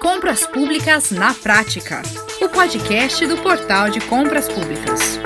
Compras Públicas na Prática, o podcast do Portal de Compras Públicas.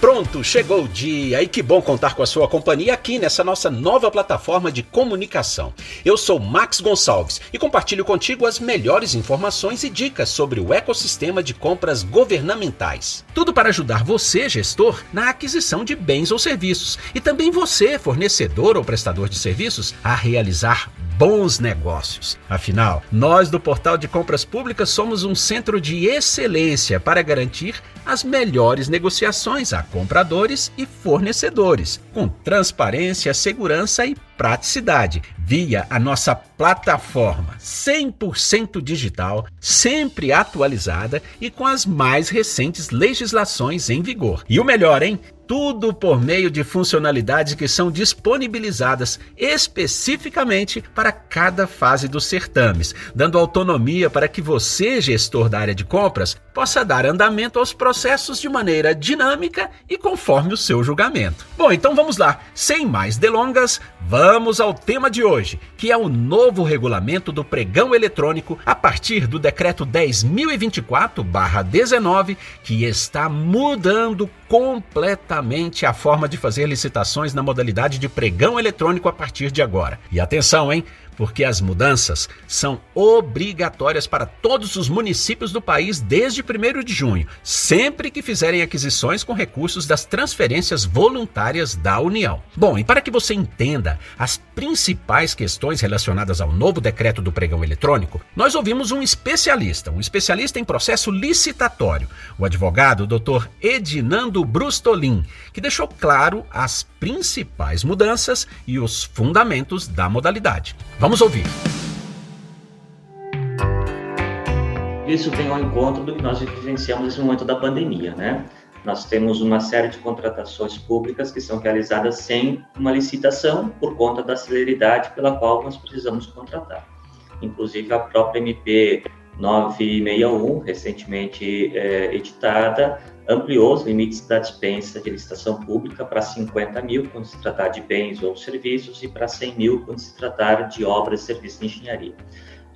Pronto, chegou o dia e que bom contar com a sua companhia aqui nessa nossa nova plataforma de comunicação. Eu sou Max Gonçalves e compartilho contigo as melhores informações e dicas sobre o ecossistema de compras governamentais. Tudo para ajudar você, gestor, na aquisição de bens ou serviços e também você, fornecedor ou prestador de serviços, a realizar bons negócios. Afinal, nós do Portal de Compras Públicas somos um centro de excelência para garantir as melhores negociações a compradores e fornecedores, com transparência, segurança e praticidade, via a nossa plataforma 100% digital, sempre atualizada e com as mais recentes legislações em vigor. E o melhor, hein? tudo por meio de funcionalidades que são disponibilizadas especificamente para cada fase dos certames, dando autonomia para que você, gestor da área de compras, possa dar andamento aos processos de maneira dinâmica e conforme o seu julgamento. Bom, então vamos lá, sem mais delongas, vamos ao tema de hoje, que é o novo regulamento do pregão eletrônico a partir do decreto 10.024/19, que está mudando completamente a forma de fazer licitações na modalidade de pregão eletrônico a partir de agora. E atenção, hein? Porque as mudanças são obrigatórias para todos os municípios do país desde 1 de junho, sempre que fizerem aquisições com recursos das transferências voluntárias da União. Bom, e para que você entenda as principais questões relacionadas ao novo decreto do pregão eletrônico, nós ouvimos um especialista, um especialista em processo licitatório, o advogado Dr. Edinando Brustolin, que deixou claro as principais mudanças e os fundamentos da modalidade. Vamos ouvir. Isso vem ao encontro do que nós vivenciamos nesse momento da pandemia, né? Nós temos uma série de contratações públicas que são realizadas sem uma licitação por conta da celeridade pela qual nós precisamos contratar. Inclusive a própria MP 961, recentemente é, editada, ampliou os limites da dispensa de licitação pública para 50 mil quando se tratar de bens ou serviços e para 100 mil quando se tratar de obras e serviços de engenharia.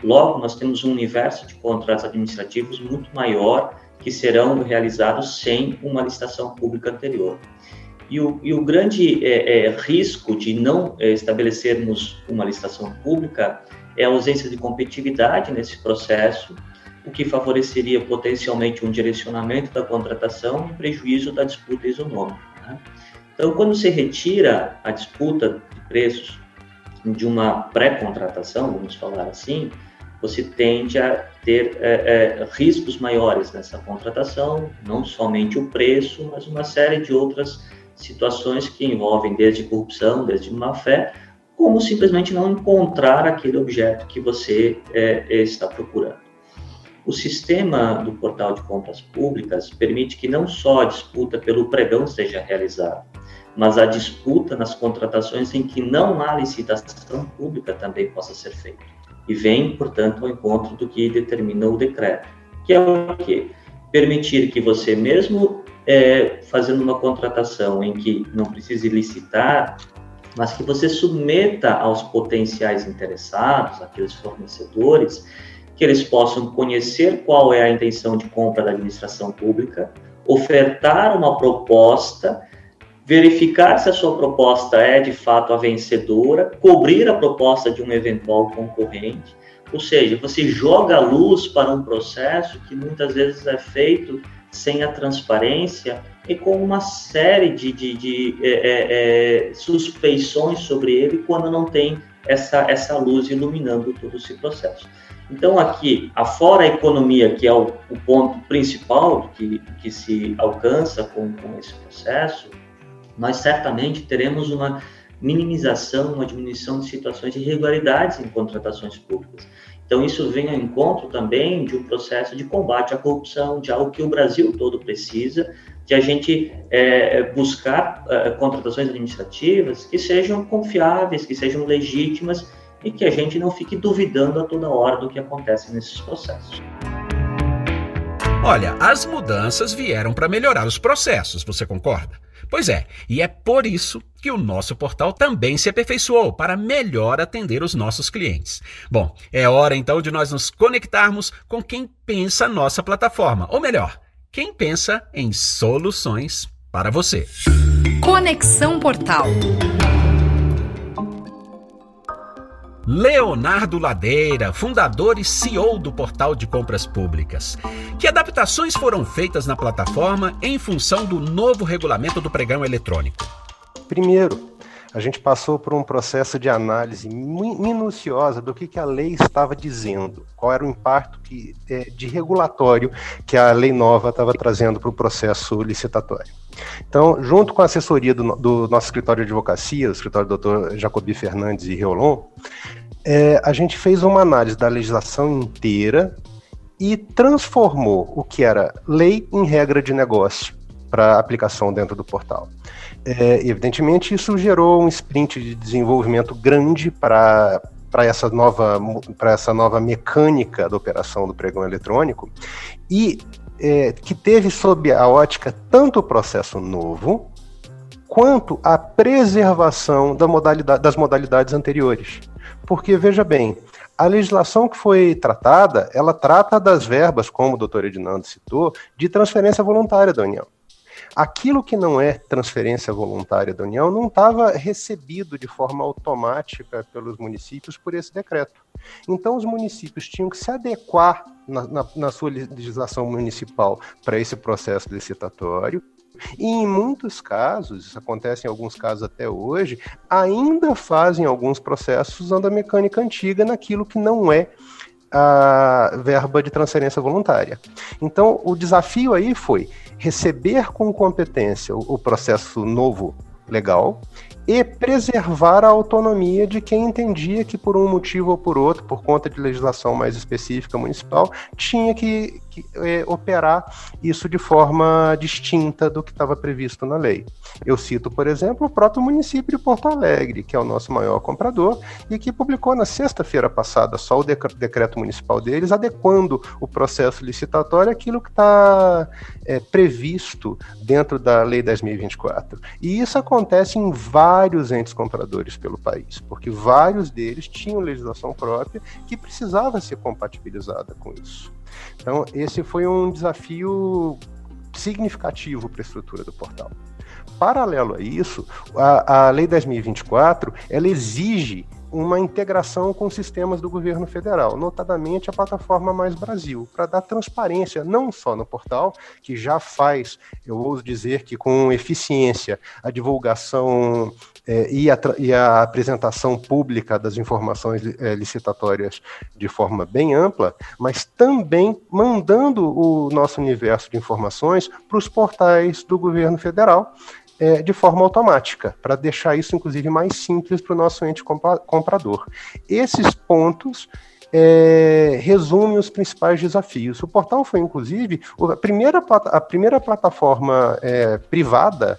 Logo, nós temos um universo de contratos administrativos muito maior que serão realizados sem uma licitação pública anterior. E o, e o grande é, é, risco de não é, estabelecermos uma licitação pública é a ausência de competitividade nesse processo o que favoreceria potencialmente um direcionamento da contratação em prejuízo da disputa isonômica. Né? Então, quando se retira a disputa de preços de uma pré-contratação, vamos falar assim, você tende a ter é, é, riscos maiores nessa contratação, não somente o preço, mas uma série de outras situações que envolvem desde corrupção, desde má-fé, como simplesmente não encontrar aquele objeto que você é, está procurando. O sistema do portal de compras públicas permite que não só a disputa pelo pregão seja realizada, mas a disputa nas contratações em que não há licitação pública também possa ser feita. E vem, portanto, ao encontro do que determina o decreto, que é o quê? Permitir que você, mesmo é, fazendo uma contratação em que não precise licitar, mas que você submeta aos potenciais interessados, aqueles fornecedores, que eles possam conhecer qual é a intenção de compra da administração pública, ofertar uma proposta, verificar se a sua proposta é de fato a vencedora, cobrir a proposta de um eventual concorrente, ou seja, você joga a luz para um processo que muitas vezes é feito sem a transparência e com uma série de, de, de é, é, é suspeições sobre ele quando não tem essa, essa luz iluminando todo esse processo. Então, aqui, afora a economia, que é o, o ponto principal que, que se alcança com, com esse processo, nós certamente teremos uma minimização, uma diminuição de situações de irregularidades em contratações públicas. Então, isso vem ao encontro também de um processo de combate à corrupção, de algo que o Brasil todo precisa, de a gente é, buscar é, contratações administrativas que sejam confiáveis, que sejam legítimas e que a gente não fique duvidando a toda hora do que acontece nesses processos. Olha, as mudanças vieram para melhorar os processos, você concorda? Pois é, e é por isso que o nosso portal também se aperfeiçoou para melhor atender os nossos clientes. Bom, é hora então de nós nos conectarmos com quem pensa a nossa plataforma, ou melhor, quem pensa em soluções para você. Conexão Portal. Leonardo Ladeira, fundador e CEO do portal de compras públicas. Que adaptações foram feitas na plataforma em função do novo regulamento do pregão eletrônico? Primeiro, a gente passou por um processo de análise minuciosa do que, que a lei estava dizendo, qual era o impacto que, é, de regulatório que a lei nova estava trazendo para o processo licitatório. Então, junto com a assessoria do, do nosso escritório de advocacia, o escritório do Dr. Jacobi Fernandes e Riolon, é, a gente fez uma análise da legislação inteira e transformou o que era lei em regra de negócio para aplicação dentro do portal. É, evidentemente, isso gerou um sprint de desenvolvimento grande para para essa nova para essa nova mecânica da operação do pregão eletrônico e é, que teve sob a ótica tanto o processo novo quanto a preservação da modalidade, das modalidades anteriores. Porque, veja bem, a legislação que foi tratada, ela trata das verbas, como o doutor Edinando citou, de transferência voluntária da União. Aquilo que não é transferência voluntária da União não estava recebido de forma automática pelos municípios por esse decreto. Então, os municípios tinham que se adequar na, na, na sua legislação municipal para esse processo licitatório e em muitos casos, isso acontece em alguns casos até hoje, ainda fazem alguns processos usando a mecânica antiga naquilo que não é a verba de transferência voluntária. Então, o desafio aí foi receber com competência o, processo novo legal e preservar a autonomia de quem entendia que por um motivo ou por outro, por conta de legislação mais específica municipal, tinha que, que é, operar isso de forma distinta do que estava previsto na lei. Eu cito, por exemplo, o próprio município de Porto Alegre, que é o nosso maior comprador, e que publicou na sexta-feira passada só o decreto municipal deles, adequando o processo licitatório àquilo que está é, previsto dentro da Lei 10.024. E isso acontece em vários vários entes compradores pelo país, porque vários deles tinham legislação própria que precisava ser compatibilizada com isso. Então, esse foi um desafio significativo para a estrutura do portal. Paralelo a isso, a, a Lei 10.024 ela exige uma integração com sistemas do governo federal, notadamente a plataforma Mais Brasil, para dar transparência não só no portal, que já faz, eu ouso dizer que com eficiência, a divulgação é, e, a, e, a, apresentação pública das informações é, licitatórias de forma bem ampla, mas também mandando o nosso universo de informações para os portais do governo federal, é, de forma automática, para deixar isso, inclusive, mais simples para o nosso ente comprador. Esses pontos é, resumem os principais desafios. O portal foi, inclusive, a primeira, a primeira plataforma é, privada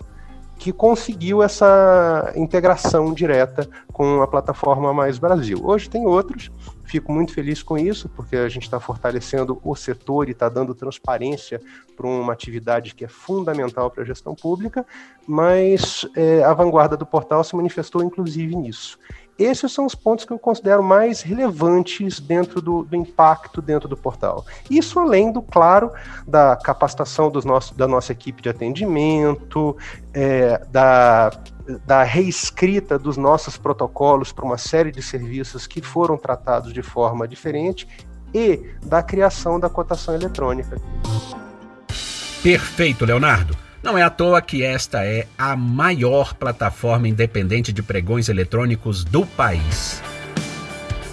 que conseguiu essa integração direta com a plataforma Mais Brasil. Hoje tem outros, fico muito feliz com isso, porque a gente está fortalecendo o setor e está dando transparência para uma atividade que é fundamental para a gestão pública, mas é, a vanguarda do portal se manifestou inclusive nisso. Esses são os pontos que eu considero mais relevantes dentro do, do impacto dentro do portal. Isso além do, claro, da capacitação dos nossos, da nossa equipe de atendimento, é, da, da reescrita dos nossos protocolos para uma série de serviços que foram tratados de forma diferente e da criação da cotação eletrônica. Perfeito, Leonardo. Não é à toa que esta é a maior plataforma independente de pregões eletrônicos do país.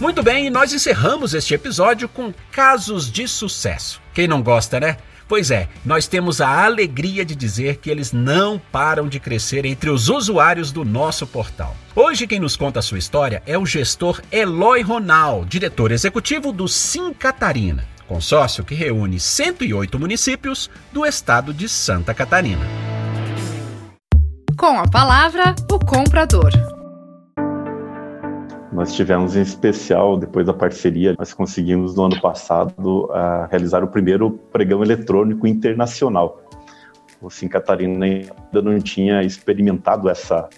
Muito bem, nós encerramos este episódio com casos de sucesso. Quem não gosta, né? Pois é, nós temos a alegria de dizer que eles não param de crescer entre os usuários do nosso portal. Hoje quem nos conta a sua história é o gestor Eloy Ronal, diretor executivo do Sim Catarina consórcio que reúne 108 municípios do estado de Santa Catarina. Com a palavra, o comprador. Nós tivemos em especial, depois da parceria, nós conseguimos no ano passado uh, realizar o primeiro pregão eletrônico internacional. O Sim Catarina ainda não tinha experimentado essa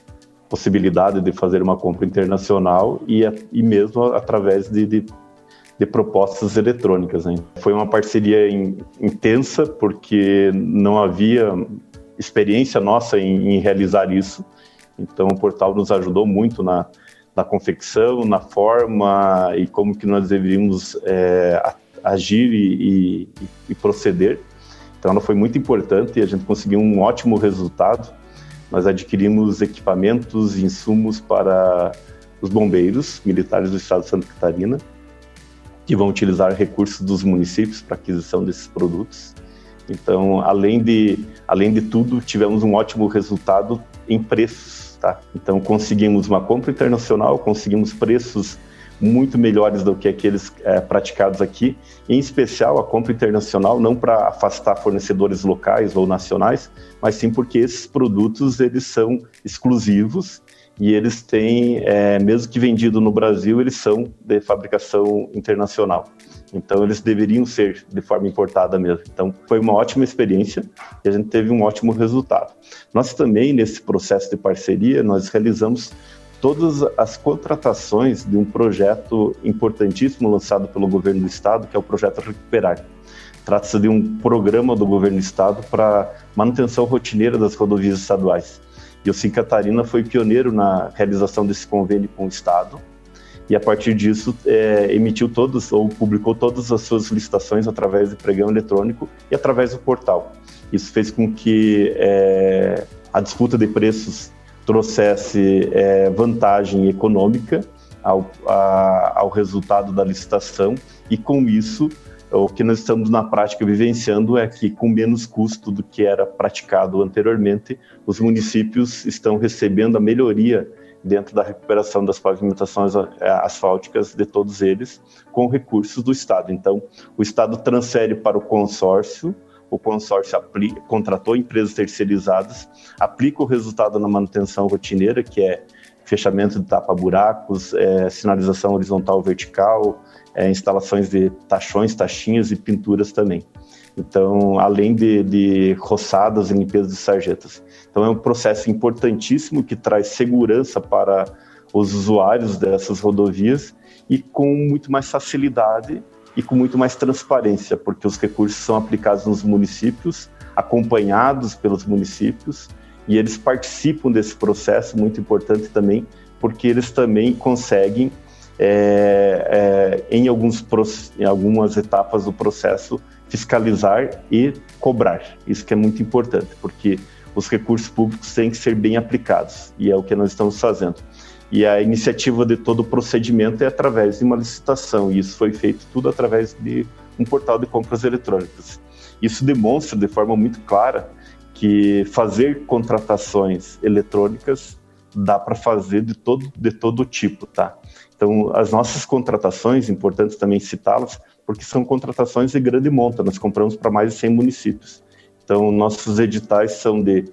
possibilidade de fazer uma compra internacional e, e mesmo através de, de, de propostas eletrônicas. Né? Foi uma parceria in, intensa porque não havia experiência nossa em, em, realizar isso. Então o portal nos ajudou muito na, na confecção, na forma e como que nós deveríamos é, agir e, e, e proceder. Então ela foi muito importante e a gente conseguiu um ótimo resultado. Nós adquirimos equipamentos e insumos para os bombeiros militares do estado de Santa Catarina, que vão utilizar recursos dos municípios para aquisição desses produtos. Então, além de, além de tudo, tivemos um ótimo resultado em preços. Tá? Então, conseguimos uma compra internacional, conseguimos preços muito melhores do que aqueles é, praticados aqui, em especial a compra internacional, não para afastar fornecedores locais ou nacionais, mas sim porque esses produtos eles são exclusivos e eles têm, é, mesmo que vendido no Brasil, eles são de fabricação internacional. Então eles deveriam ser de forma importada mesmo. Então foi uma ótima experiência e a gente teve um ótimo resultado. Nós também nesse processo de parceria nós realizamos todas as contratações de um projeto importantíssimo lançado pelo governo do estado, que é o projeto Recuperar. Trata-se de um programa do governo do estado para manutenção rotineira das rodovias estaduais. E o Sim Catarina foi pioneiro na realização desse convênio com o estado e a partir disso é, emitiu todos ou publicou todas as suas licitações através de pregão eletrônico e através do portal. Isso fez com que é, a disputa de preços trouxesse é, vantagem econômica ao, a, ao resultado da licitação e com isso o que nós estamos na prática vivenciando é que com menos custo do que era praticado anteriormente, os municípios estão recebendo a melhoria dentro da recuperação das pavimentações é, asfálticas de todos eles com recursos do Estado. Então, o Estado transfere para o consórcio o consórcio aplica, contratou empresas terceirizadas, aplica o resultado na manutenção rotineira, que é fechamento de tapa-buracos, é, sinalização horizontal vertical, é, instalações de tachões, taxinhas e pinturas também. Então, além de, de roçadas e limpeza de sarjetas. Então, é um processo importantíssimo que traz segurança para os usuários dessas rodovias e com muito mais facilidade e com muito mais transparência, porque os recursos são aplicados nos municípios, acompanhados pelos municípios, e eles participam desse processo, muito importante também, porque eles também conseguem, é, é, em, alguns, em algumas etapas do processo, fiscalizar e cobrar. Isso que é muito importante, porque os recursos públicos têm que ser bem aplicados, e é o que nós estamos fazendo. E a iniciativa de todo o procedimento é através de uma licitação, e isso foi feito tudo através de um portal de compras eletrônicas. Isso demonstra de forma muito clara que fazer contratações eletrônicas dá para fazer de todo, de todo tipo, tá? Então, as nossas contratações, importante também citá-las, porque são contratações de grande monta, nós compramos para mais de 100 municípios. Então, nossos editais são de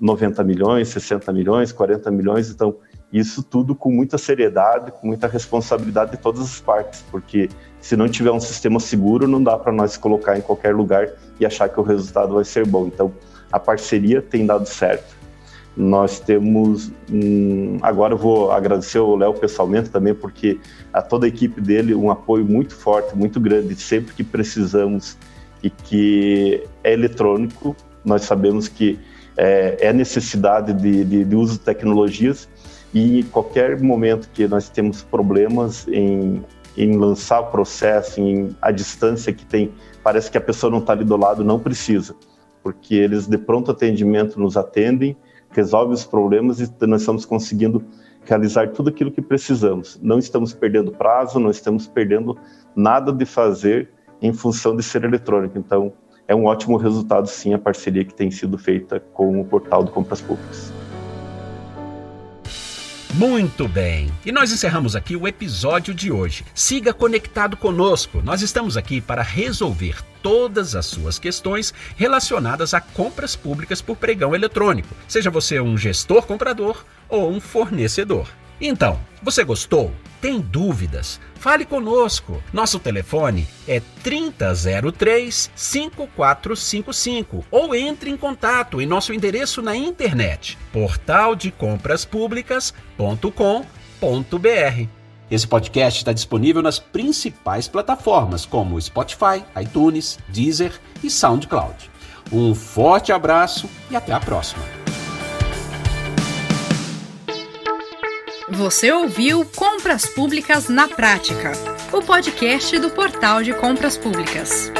90 milhões, 60 milhões, 40 milhões, então isso tudo com muita seriedade, com muita responsabilidade de todas as partes, porque se não tiver um sistema seguro, não dá para nós colocar em qualquer lugar e achar que o resultado vai ser bom. Então, a parceria tem dado certo. Nós temos. Hum, agora eu vou agradecer ao Léo pessoalmente também, porque a toda a equipe dele um apoio muito forte, muito grande, sempre que precisamos e que é eletrônico. Nós sabemos que é, é necessidade de, de, de uso de tecnologias e qualquer momento que nós temos problemas em, em lançar o processo, em a distância que tem, parece que a pessoa não está ali do lado, não precisa, porque eles de pronto atendimento nos atendem, resolvem os problemas e nós estamos conseguindo realizar tudo aquilo que precisamos. Não estamos perdendo prazo, não estamos perdendo nada de fazer em função de ser eletrônico. Então, é um ótimo resultado, sim, a parceria que tem sido feita com o portal de compras públicas. Muito bem. E nós encerramos aqui o episódio de hoje. Siga conectado conosco. Nós estamos aqui para resolver todas as suas questões relacionadas a compras públicas por pregão eletrônico, seja você um gestor comprador ou um fornecedor. Então, você gostou? Tem dúvidas? Fale conosco. Nosso telefone é 3003 5455 ou entre em contato em nosso endereço na internet portaldecompraspublicas.com.br. Esse podcast está disponível nas principais plataformas como Spotify, iTunes, Deezer e SoundCloud. Um forte abraço e até a próxima. Você ouviu Compras Públicas na Prática, o podcast do Portal de Compras Públicas.